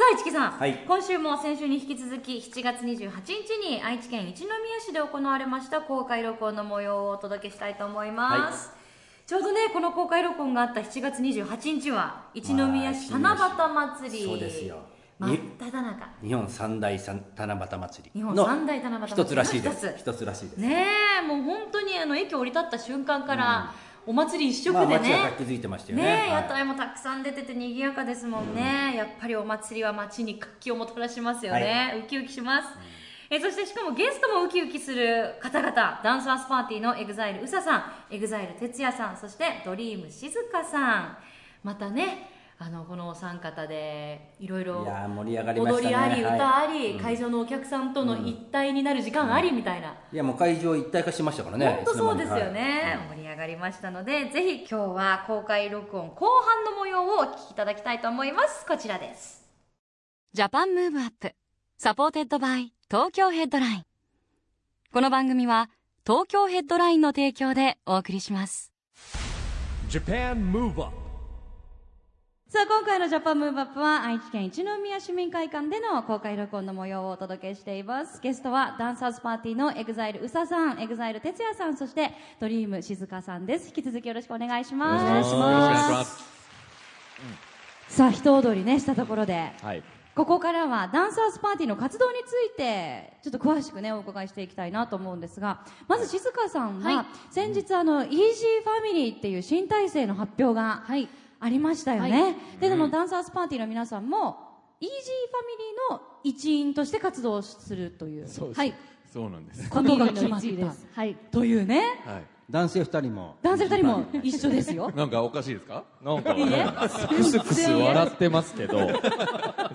さあ、市木さん、はい。今週も先週に引き続き7月28日に愛知県一宮市で行われました公開録音の模様をお届けしたいと思います。ちょうどね、この公開録音があった7月28日は一宮市七夕祭り。そうですよ。真っ只中。日本三大三七夕祭り日本の三大七夕祭り。一つらしいです。の一つらしいです。ねえもう本当にあの駅降り立った瞬間から、お祭り一色まあでね、街が活気づいてましたよね。ね屋台もたくさん出てて賑やかですもんね、やっぱりお祭りは街に活気をもたらしますよね、ウキウキします、えそしてしかもゲストもウキウキする方々。ダンサースパーティーの EXILE うささん。EXILE 哲也さん。そしてドリーム静香さん。またねあのこのお三方でいろいろいやー盛り上がりましたね。踊りあり、はい。歌あり、うん。会場のお客さんとの一体になる時間ありみたいな、いやもう会場一体化しましたからね本当そうですよね、はい。盛り上がりましたのでぜひ今日は公開録音後半の模様をお聞きいただきたいと思います。こちらです。 Japan Move Up supported by Tokyo Headline。この番組は東京ヘッドラインの提供でお送りします。Japan Move Up さあ今回の Japan Move Up は愛知県一宮市民会館での公開録音の模様をお届けしています。ゲストは Dance Earth Party の EXILE うささん EXILE 哲也さんそしてドリーム静香さんです。引き続きよろしくお願いします。よろしくお願いします。さあ一踊りねしたところではい。ここからはダンサーズパーティーの活動についてちょっと詳しくねお伺いしていきたいなと思うんですがまず静香さんは、はい。先日あの Easy ファミリーっていう新体制の発表がありましたよね、はい。でそのダンサーズパーティーの皆さんも Easy ファミリーの一員として活動するという。そうです。はい、そうなんです。ことが決まった。はい。というね。はい。男性二人も。男性2人も一緒ですよ。なんかおかしいですか？なんか、いいえ。クスクス笑ってますけど、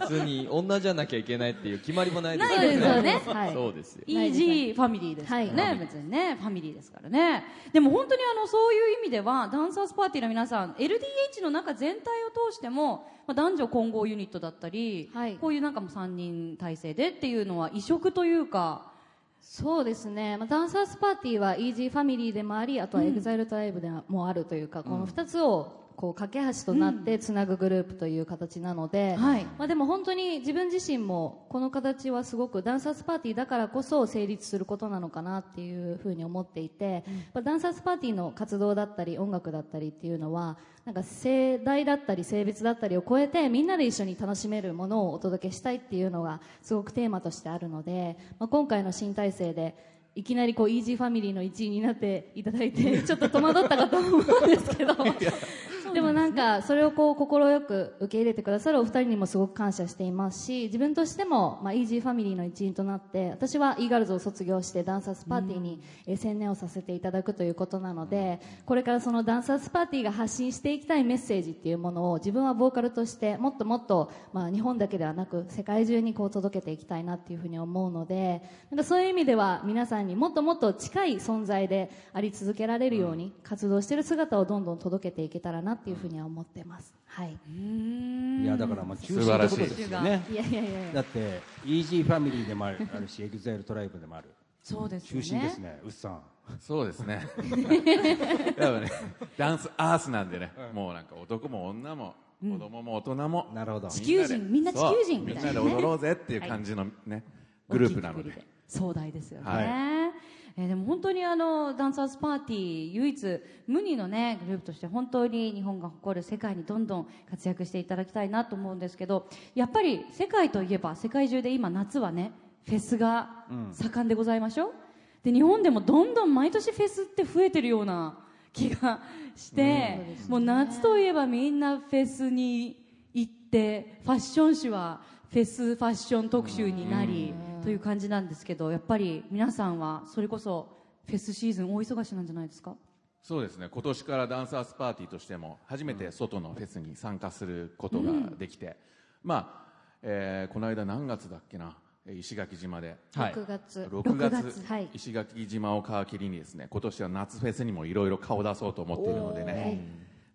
別に女じゃなきゃいけないっていう決まりもないです。ないですよね。はい。そうですよ。イージーファミリーですからね、別にね、ファミリーですからね。でも本当にあの、そういう意味では、ダンサーズパーティーの皆さん、LDH の中全体を通しても、まあ、男女混合ユニットだったり、はい。こういうなんかも3人体制でっていうのは異色というか、そうですね、まあ、 Dance Earth Party は E.G. family でもありあとは EXILE TRIBE でもあるというか、この2つをこう架け橋となってつなぐグループという形なので、はい。まあ、でも本当に自分自身もこの形はすごく Dance Earth Party だからこそ成立することなのかなっていうふうに思っていて、まあ Dance Earth Party の活動だったり音楽だったりっていうのはなんか世代だったり性別だったりを超えてみんなで一緒に楽しめるものをお届けしたいっていうのがすごくテーマとしてあるので、まあ、今回の新体制でいきなりこうイージーファミリーの一員になっていただいて ちょっと戸惑ったかと思うんですけどでもなんかそれをこう快く受け入れてくださるお二人にもすごく感謝していますし自分としても、まあ、イージーファミリーの一員となって私は e ガールズを卒業してダンサーズパーティーにえ専念をさせていただくということなのでこれからそのダンサーズパーティーが発信していきたいメッセージっていうものを自分はボーカルとしてもっともっと、まあ、日本だけではなく世界中にこう届けていきたいなっていうふうに思うのでなんかそういう意味では皆さんにもっともっと近い存在であり続けられるように活動している姿をどんどん届けていけたらなとっていうふうには思ってます。はい。いやだからまあ中心ってことですよね。いやいやいやだって E.G. family でもあるし EXILE TRIBE でもある。そうですよね。中心ですねうっさん。そうですね。やっぱね、 Dance Earth なんでね、もうなんか男も女も子供も大人も、なるほど。地球人みんな地球人みたいなね。みんなで踊ろうぜっていう感じのね、グループなので。壮大ですよね、はいえーでも本当にあのダンサーズパーティー唯一無二のねグループとして本当に日本が誇る世界にどんどん活躍していただきたいなと思うんですけどやっぱり世界といえば世界中で今夏はねフェスが盛んでございましょう、で日本でもどんどん毎年フェスって増えてるような 気がして、もう夏といえばみんなフェスに行ってファッション誌はフェスファッション特集になり、という感じなんですけどやっぱり皆さんはそれこそフェスシーズン大忙しなんじゃないですか？そうですね。今年からダンサーズパーティーとしても初めて外のフェスに参加することができて、まあ、えーこの間何月だっけな？えー石垣島で。はい。6月。6月。6月。はい。石垣島を皮切りにですね今年は夏フェスにもいろいろ顔出そうと思っているのでね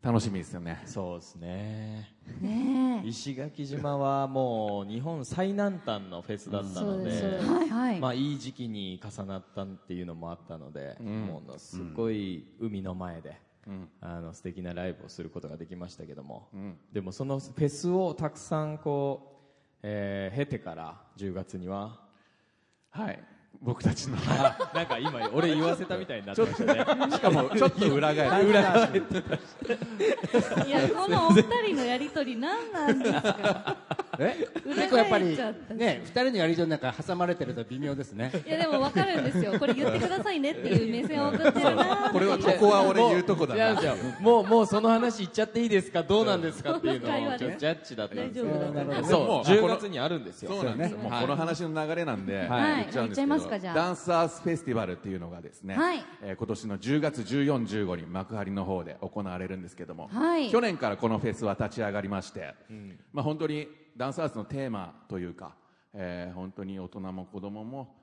楽しみですよね。そうですね。ね石垣島はもう日本最南端のフェスだったので,、はいはい、まあ、いい時期に重なったっていうのもあったので、ものすごい海の前で、あの素敵なライブをすることができましたけども、でもそのフェスをたくさんこう、えー経てから10月にははい僕たちの。なんか今俺言わせたみたいになってましたね。しかもちょっと裏返りいやこのお二人のやりとり何なんですか？結構やっぱりね二人のやり取りの中挟まれてると微妙ですね。いやでも分かるんですよ。これ言ってくださいねっていう目線を送ってるなこれはここは俺言うとこだな。もうもうその話言っちゃっていいですか？どうなんですか？っていうのをちょっとジャッジだったんですけそう。もう。10月にあるんですよ。そうなんです。よ、もうこの話の流れなんで、はい。言っちゃうんですけど言っちゃいますかじゃあ。ダンサーズフェスティバルっていうのがですね、はい。えー今年の10月14、15に幕張の方で行われるんですけども、はい。去年からこのフェスは立ち上がりまして、まあ、本当にダンサーズのテーマというか、えー本当に大人も子供も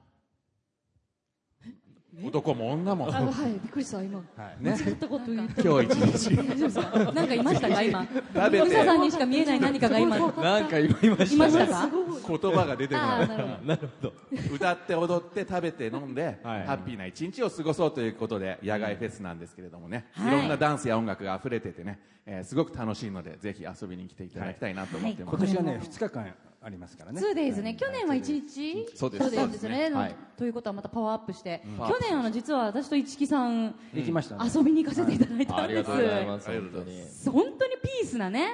男も女も。あはいびっくりした今。間違ったこと言って今日一日。大丈夫ですか？なんかいましたか今？食べて。森下さんにしか見えない何かが今。いなんか今いました。ましたか？言葉が出てこない。あーなるほど。なるほど。歌って踊って食べて飲んで、はい。ハッピーな一日を過ごそうということで野外フェスなんですけれどもね、はい。い、ろんなダンスや音楽が溢れててね、えーすごく楽しいのでぜひ遊びに来ていただきたいなと思ってます、今年はね2日間ありますからね。2days ね、去年は1日。そうです。そうですね、はい。ということはまたパワーアップして、ん。去年あの実は私と市木さん行きましたね。遊びに行かせていただいたんです、ありがとうございます本当に。本当にピースなね。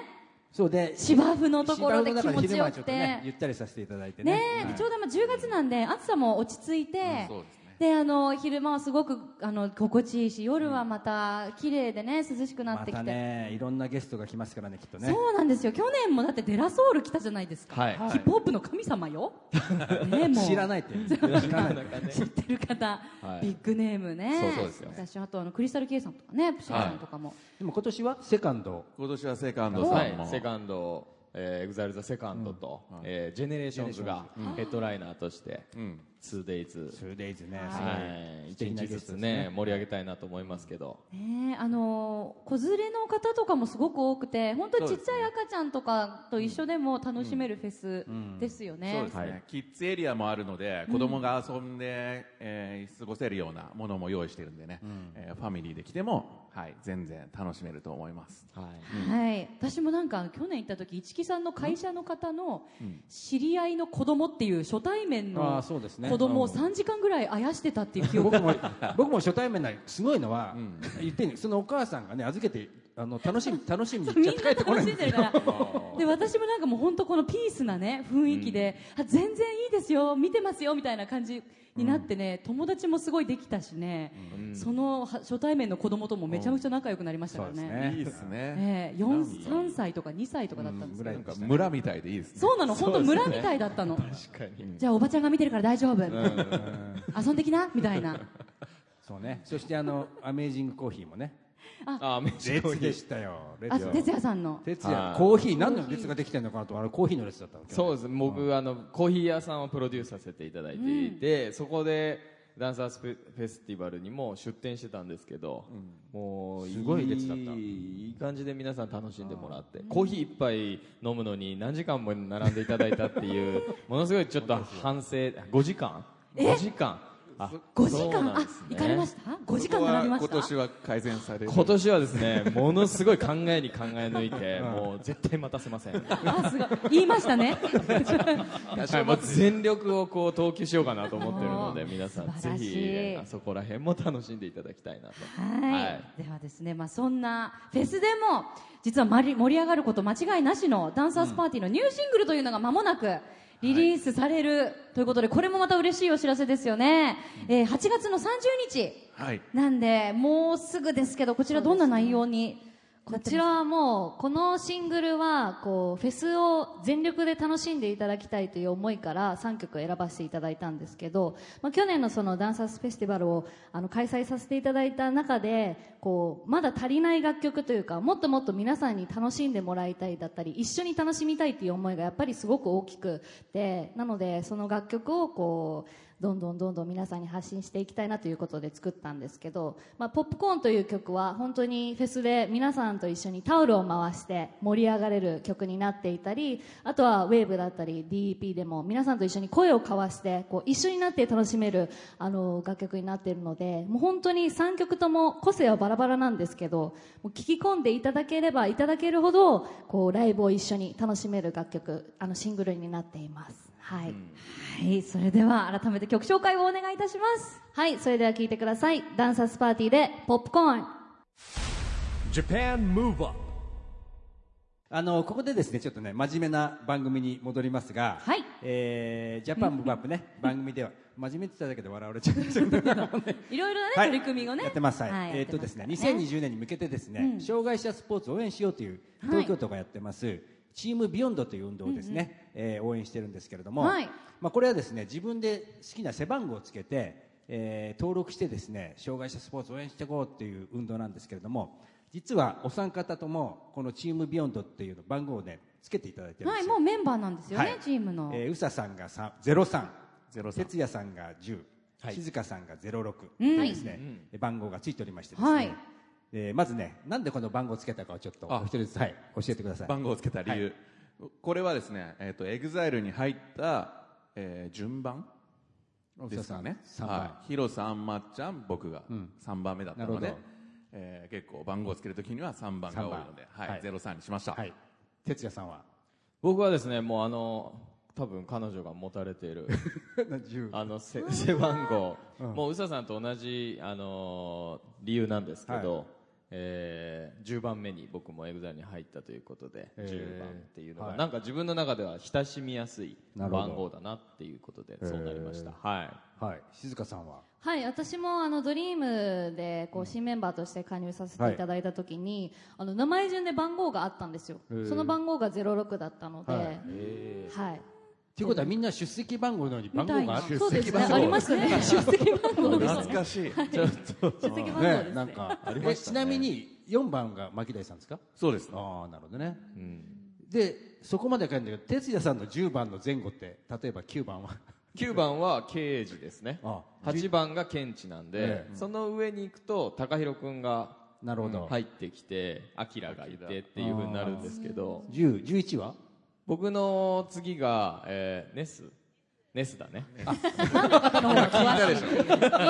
そうで芝生のところで気持ちよく昼間はちょっとねゆてったりさせていただいてね。ねちょうどまあ10月なんで暑さも落ち着いて、そうですねであの昼間はすごくあの心地いいし夜はまた綺麗でね涼しくなっまてきて、たねいろんなゲストが来ますからねきっとね。そうなんですよ。去年もだって De La Soul 来たじゃないですか、はい。ヒップホップの神様よ。ねもう。知らないって。知らない。知ってる方、はい。ビッグネームね。そうそうですよ。私あとあのクリスタル K さんとかね PUSHIM さんとかも、でも今年はセカンド。今年はセカンドはさんも、い。セカンドえー、 EXILE THE SECOND と、えー GENERATIONS がヘッドライナーとして、ん 2days、2days ね。はい、一素敵な日ずつゲストですね盛り上げたいなと思いますけど、ねあの子連れの方とかもすごく多くて本当にちっちゃい赤ちゃんとかと一緒でも楽しめるフェスですよね、そうですね、はい。キッズエリアもあるので子供が遊んで、えー過ごせるようなものも用意してるんでね、えーファミリーで来ても、はい、全然楽しめると思います。はい、はい、私もなんか去年行った時市木さんの会社の方の知り合いの子供っていう初対面あのあそうですね子供をうん3時間ぐらいあやしてたっていう記憶僕も僕も初対面なりすごいのは、言ってんねそのお母さんがね預けてあの楽しみ 楽しみに行っちゃって帰ってこないんですよ。楽しんでるから。で私もなんかもう本当このピースなね雰囲気で、あ全然いいですよ見てますよみたいな感じになってね、友達もすごいできたしね、そのは初対面の子供ともめちゃめちゃ仲良くなりましたからね,、そうですね。いいですね、ええ4 3歳とか2歳とかだったんですけど、なんか村みたいでいいですね。そうなの本当村みたいだったの、確かに、じゃあおばちゃんが見てるから大丈夫、遊んできなみたいな。そうね。そしてあのアメージングコーヒーもねあメジコーヒー列でしたよ。列あ哲也さんの？哲はい。也コーヒー何の列ができてるのかなとあれコーヒーの列だったわけそうです。僕、あのコーヒー屋さんをプロデュースさせていただいていて、そこでダンサーズフェスティバルにも出店してたんですけど、もうすごい列だったいい感じで皆さん楽しんでもらって、コーヒー一杯飲むのに何時間も並んでいただいたっていうものすごいちょっと反省5時間？5時間。あ5時間。ね。行かれました？5時間並びました？今年は改善される。今年はですねものすごい考えに考え抜いてもう絶対待たせません。あすごい。言いましたね。はい、もう全力をこう投球しようかなと思ってるので皆さんぜひあそこら辺も楽しんでいただきたいなと。はい、はい。ではですね、まあ、そんなフェスでも実はまり盛り上がること間違いなしのダンサーズパーティーのニューシングルというのが間もなくリリースされるということで、これもまた嬉しいお知らせですよね、えー8月の30日はい。なんでもうすぐですけどこちらどんな内容にこちらはもう、このシングルは、こう、フェスを全力で楽しんでいただきたいという思いから3曲選ばせていただいたんですけど、まあ、去年のそのダンサーズフェスティバルをあの開催させていただいた中で、こう、まだ足りない楽曲というか、もっともっと皆さんに楽しんでもらいたいだったり、一緒に楽しみたいという思いがやっぱりすごく大きくて、なので、その楽曲をこう、どんどんどんどん皆さんに発信していきたいなということで作ったんですけど、まあ、ポップコーンという曲は本当にフェスで皆さんと一緒にタオルを回して盛り上がれる曲になっていたり、あとはウェーブだったり DEP でも皆さんと一緒に声を交わしてこう一緒になって楽しめるあの楽曲になっているので、もう本当に3曲とも個性はバラバラなんですけど、もう聞き込んでいただければいただけるほどこうライブを一緒に楽しめる楽曲、あのシングルになっています。はい。はい、それでは改めて曲紹介をお願いいたします。はい、それでは聴いてください。ダンサースパーティーでポップコーン。Japan Move Up あのここでですねちょっとね真面目な番組に戻りますが、はい。えージャパンムーブアップね 番組では真面目って言っただけで笑われちゃうんですよね いろいろなね、はい。取り組みをね。やってます、はい。はいえーっとですねやってますから2020年に向けてですね、うん。障害者スポーツを応援しようという東京都がやってます、チームビヨンドという運動をですね、えー応援してるんですけれども、はい。まあ、これはですね自分で好きな背番号をつけて、えー登録してですね障害者スポーツを応援していこうっていう運動なんですけれども実はお三方ともこのチームビヨンドっていうの番号をねつけていただいてるんはい、ですよもうメンバーなんですよね、はい。チームの。えー、宇佐さんが3 03 03哲也さんが10、はい。静香さんが06、うん。ですね、番号がついておりましてですね、はいえーまずねなんでこの番号をつけたかをちょっとあ。お一人ずつ、はい、教えてください。番号をつけた理由、これはですね、えっと EXILE に入った、えー順番ですかね。三番。はい、 HIRO さんまっちゃん僕がん。3番目だったのでなるほど、えー結構番号をつけるときには3番が多いので、はい。はい。03にしました、はい。 TETSUYA さんは？僕はですねもうあの多分彼女が持たれている 10あのせ背番号、もう ÜSA さんと同じ、あのー理由なんですけど、はいえー10番目に僕も EXILE に入ったということで、へー10番っていうのが、はい。なんか自分の中では親しみやすい番号だなっていうことでそうなりました、はい。はい。静香さんは？はい、私もあの Dream でこう新メンバーとして加入させていただいたときに、あの名前順で番号があったんですよ。へー。その番号が06だったので、ははいい。ということはみんな出席番号のように番号があるそうですね。ありましたね。出席番号。懐かしい。出席番号ですね。ね。なんかありましたちなみに4番が MAKIDAI さんですか？そうです。ああなるほどね。うん。でそこまで書いてんだけど哲也さんの10番の前後って例えば9番は？9番は刑事ですね。あ8番が検知なんで、えその上に行くと高弘君がなるほど、入ってきて明がいてっていうふうになるんですけど。10 11は？僕の次が、えーネス。ネスだね。聞いたでし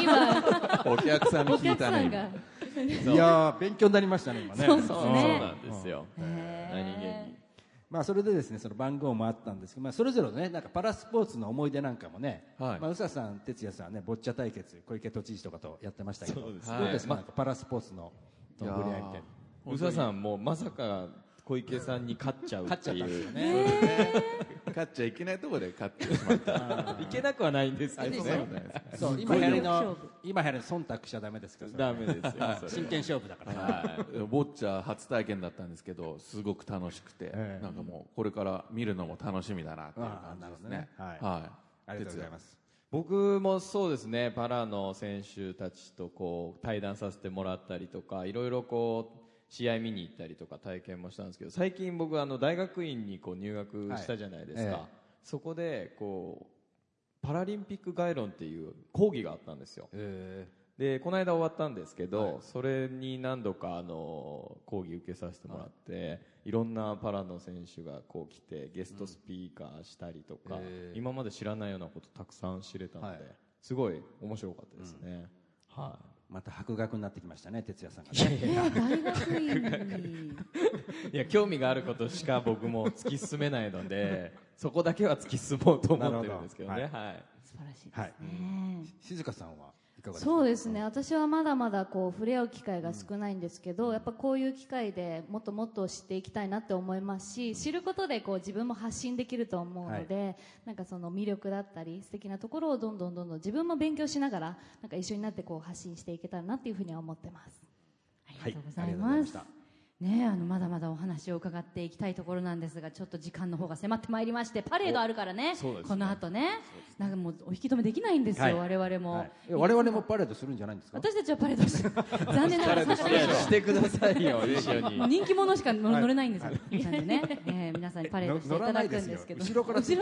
今、ょ。お客さんにお聞いたね。いやー勉強になりましたね今ね。そう。なんですよ。何気にまあそれでですねその番号もあったんですけど、まあ、それぞれのねなんかパラスポーツの思い出なんかもね、はい。まあ、宇佐さん哲也さんはねボッチャ対決小池都知事とかとやってましたけどそうですどうですか、なんかパラスポーツのと触れ合いみたいな宇佐さんもまさか小池さんに勝っちゃうっ勝っていう 勝っちゃいけないところで勝ってしまった。いけなくはないんですけどね。よそう今流行りの今流行りの忖度しちゃダメですからそれダメですよ真剣勝負だから、はい、ボッチャ初体験だったんですけどすごく楽しくて、ええ。なんかもうこれから見るのも楽しみだなっていう感じですね。はい、ありがとうございます。僕もそうですね。パラの選手たちとこう対談させてもらったりとかいろいろこう試合見に行ったりとか体験もしたんですけど最近僕あの大学院にこう入学したじゃないですか、はい。えそこでこうパラリンピック概論っていう講義があったんですよ。えでこの間終わったんですけど、それに何度かあの講義受けさせてもらって、い、ろんなパラの選手がこう来てゲストスピーカーしたりとか、へー。今まで知らないようなことたくさん知れたので、はい。すごい面白かったですね、はまた博学になってきましたね哲也さんがね。大学院。に。い、いや興味があることしか僕も突き進めないのでそこだけは突き進もうと思ってるんですけどね。なるほはい。素晴らしいですはい。ね。静香さんは？いかがですか？そうですね。私はまだまだこう触れ合う機会が少ないんですけど、やっぱこういう機会でもっともっと知っていきたいなって思いますし知ることでこう自分も発信できると思うので、なんかその魅力だったり素敵なところをどんどんどんどん自分も勉強しながらなんか一緒になってこう発信していけたらなっていうふうには思ってます。ありがとうございまますしたねあのまだまだお話を伺っていきたいところなんですがちょっと時間の方が迫ってまいりましてパレードあるからねね。この後ね。なんかもうお引き止めできないんですよ、はい。我々も、はい。え我々もパレードするんじゃないんですか？私たちはパレードして 残念ながら参加してくださいよ人気者しか乗乗れないんですよ、ちゃんとね、えー皆さんにパレードしていただくんですけど、後ろから後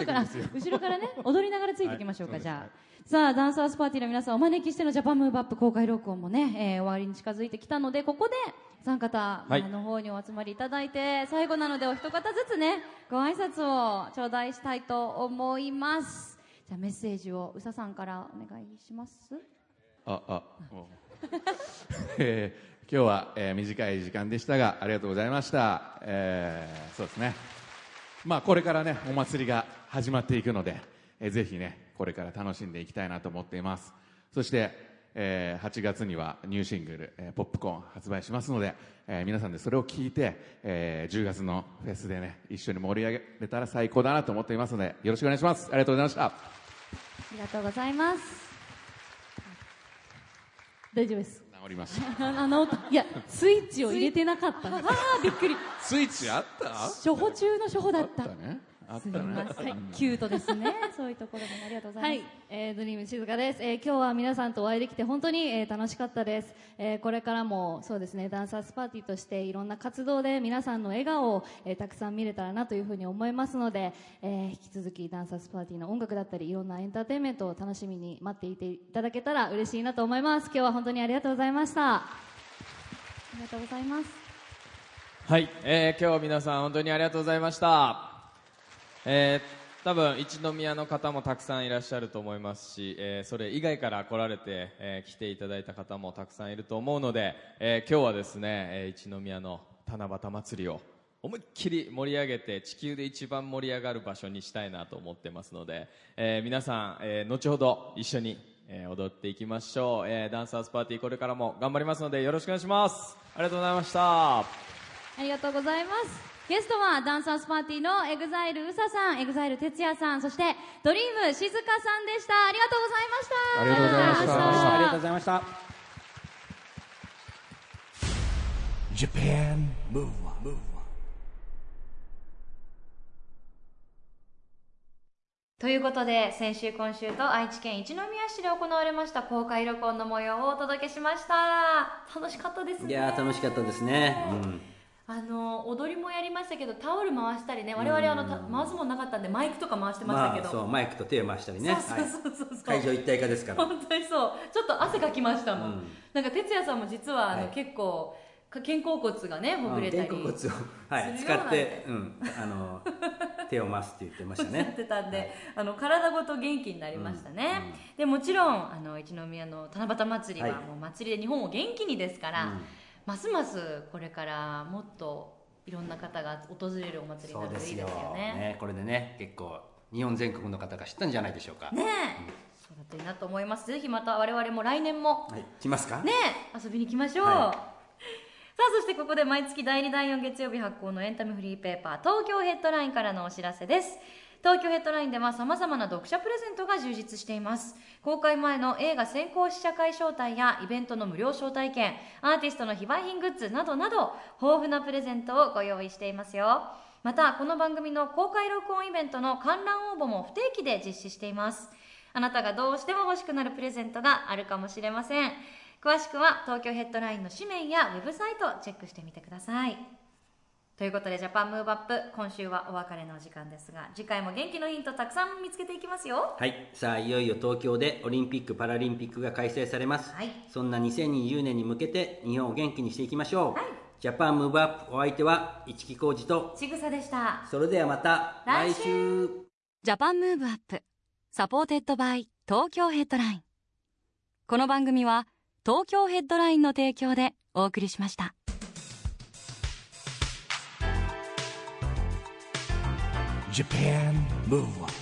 ろからね、踊りながらついていきましょうか、はい。じゃあ。さあ、ダンサースパーティーの皆さん、お招きしてのジャパンムーブアップ公開録音もね、えー終わりに近づいてきたので、ここで、参方はい。の方にお集まりいただいて、最後なのでお一方ずつね、ご挨拶を頂戴したいと思います。じゃあメッセージを宇佐さんからお願いします。あ、あ、おえー今日は、えー短い時間でしたが、ありがとうございました。えーそうですね。まあ、これからね、お祭りが始まっていくので、えーぜひね、これから楽しんでいきたいなと思っています。そして、えー8月にはニューシングル、えーポップコーン発売しますので、えー皆さんでそれを聞いて、えー10月のフェスでね、一緒に盛り上げれたら最高だなと思っていますので、よろしくお願いします。ありがとうございました。ありがとうございます大丈夫です治りました。あのいやスイッチを入れてなかったあー、びっくり。スイッチあった？処方中の処方だった。あったね。あっすみたね。ません、キュートですね。そういうところでもありがとうござはいいます。、えー、ドリーム静香です、えー、今日は皆さんとお会いできて本当に、えー、楽しかったです、えー、これからもそうですねダンサースパーティーとしていろんな活動で皆さんの笑顔を、えー、たくさん見れたらなというふうに思いますので、えー、引き続きダンサースパーティーの音楽だったりいろんなエンターテインメントを楽しみに待っていていただけたら嬉しいなと思います。今日は本当にありがとうございました。ありがとうございます。はい、えー今日は皆さん本当にありがとうございました、えー多分一宮の方もたくさんいらっしゃると思いますし、えーそれ以外から来られて、えー来ていただいた方もたくさんいると思うので、え今日はですね、え一宮の七夕祭りを思いっきり盛り上げて地球で一番盛り上がる場所にしたいなと思ってますので、え皆さん、え後ほど一緒に、え踊っていきましょう、えダンサーズパーティーこれからも頑張りますのでよろしくお願いします。ありがとうございました。ありがとうございます。ゲストは Dance Earth Party の EXILE ÜSA さん、 EXILE TETSUYA さん、そして Dream Shizuka さんでした。ありがとうございました。ありがとうございました。ありがとうございました。Japan Move Up, ということで先週今週と愛知県一宮市で行われました公開録音の模様をお届けしました楽しかったですねいやー楽しかったですね、うんあの踊りもやりましたけどタオル回したりね我々あのた回すもんなかったんでマイクとか回してましたけど、まあそうマイクと手を回したりね。会場一体化ですから。本当にそう。ちょっと汗かきましたもん、うん。なんか哲也さんも実はあの、はい。結構か肩甲骨がねほぐれたり。肩甲骨を、はい、使って、うん、あの手を回すって言ってましたおっしゃっねてたんで、あの体ごと元気になりましたね、でもちろんあの一宮の七夕祭りははい。もう祭りで日本を元気にですから、うんますますこれからもっといろんな方が訪れるお祭りになるといいですよね。ねこれでね結構日本全国の方が知ったんじゃないでしょうか。ねえ、そうだといいなと思います。ぜひまた我々も来年も。はい、来ますか？ねえ遊びに来ましょう、はさあそしてここで毎月第2第4月曜日発行のエンタメフリーペーパー東京ヘッドラインからのお知らせです東京ヘッドラインでは様々な読者プレゼントが充実しています。公開前の映画先行試写会招待やイベントの無料招待券アーティストの非売品グッズなどなど豊富なプレゼントをご用意していますよ。またこの番組の公開録音イベントの観覧応募も不定期で実施しています。あなたがどうしても欲しくなるプレゼントがあるかもしれません。詳しくは東京ヘッドラインの紙面やウェブサイトをチェックしてみてください。ということでジャパンムーブアップ今週はお別れのお時間ですが次回も元気のヒントたくさん見つけていきますよ。はい、さあいよいよ東京でオリンピック・パラリンピックが開催されます、はい。そんな2020年に向けて日本を元気にしていきましょう、はい。Japan Move Up お相手は市木浩二とちぐさでした。それではまた来週。来週。 Japan Move Up supported by 東京ヘッドライン。この番組は東京ヘッドラインの提供でお送りしました Japan Move.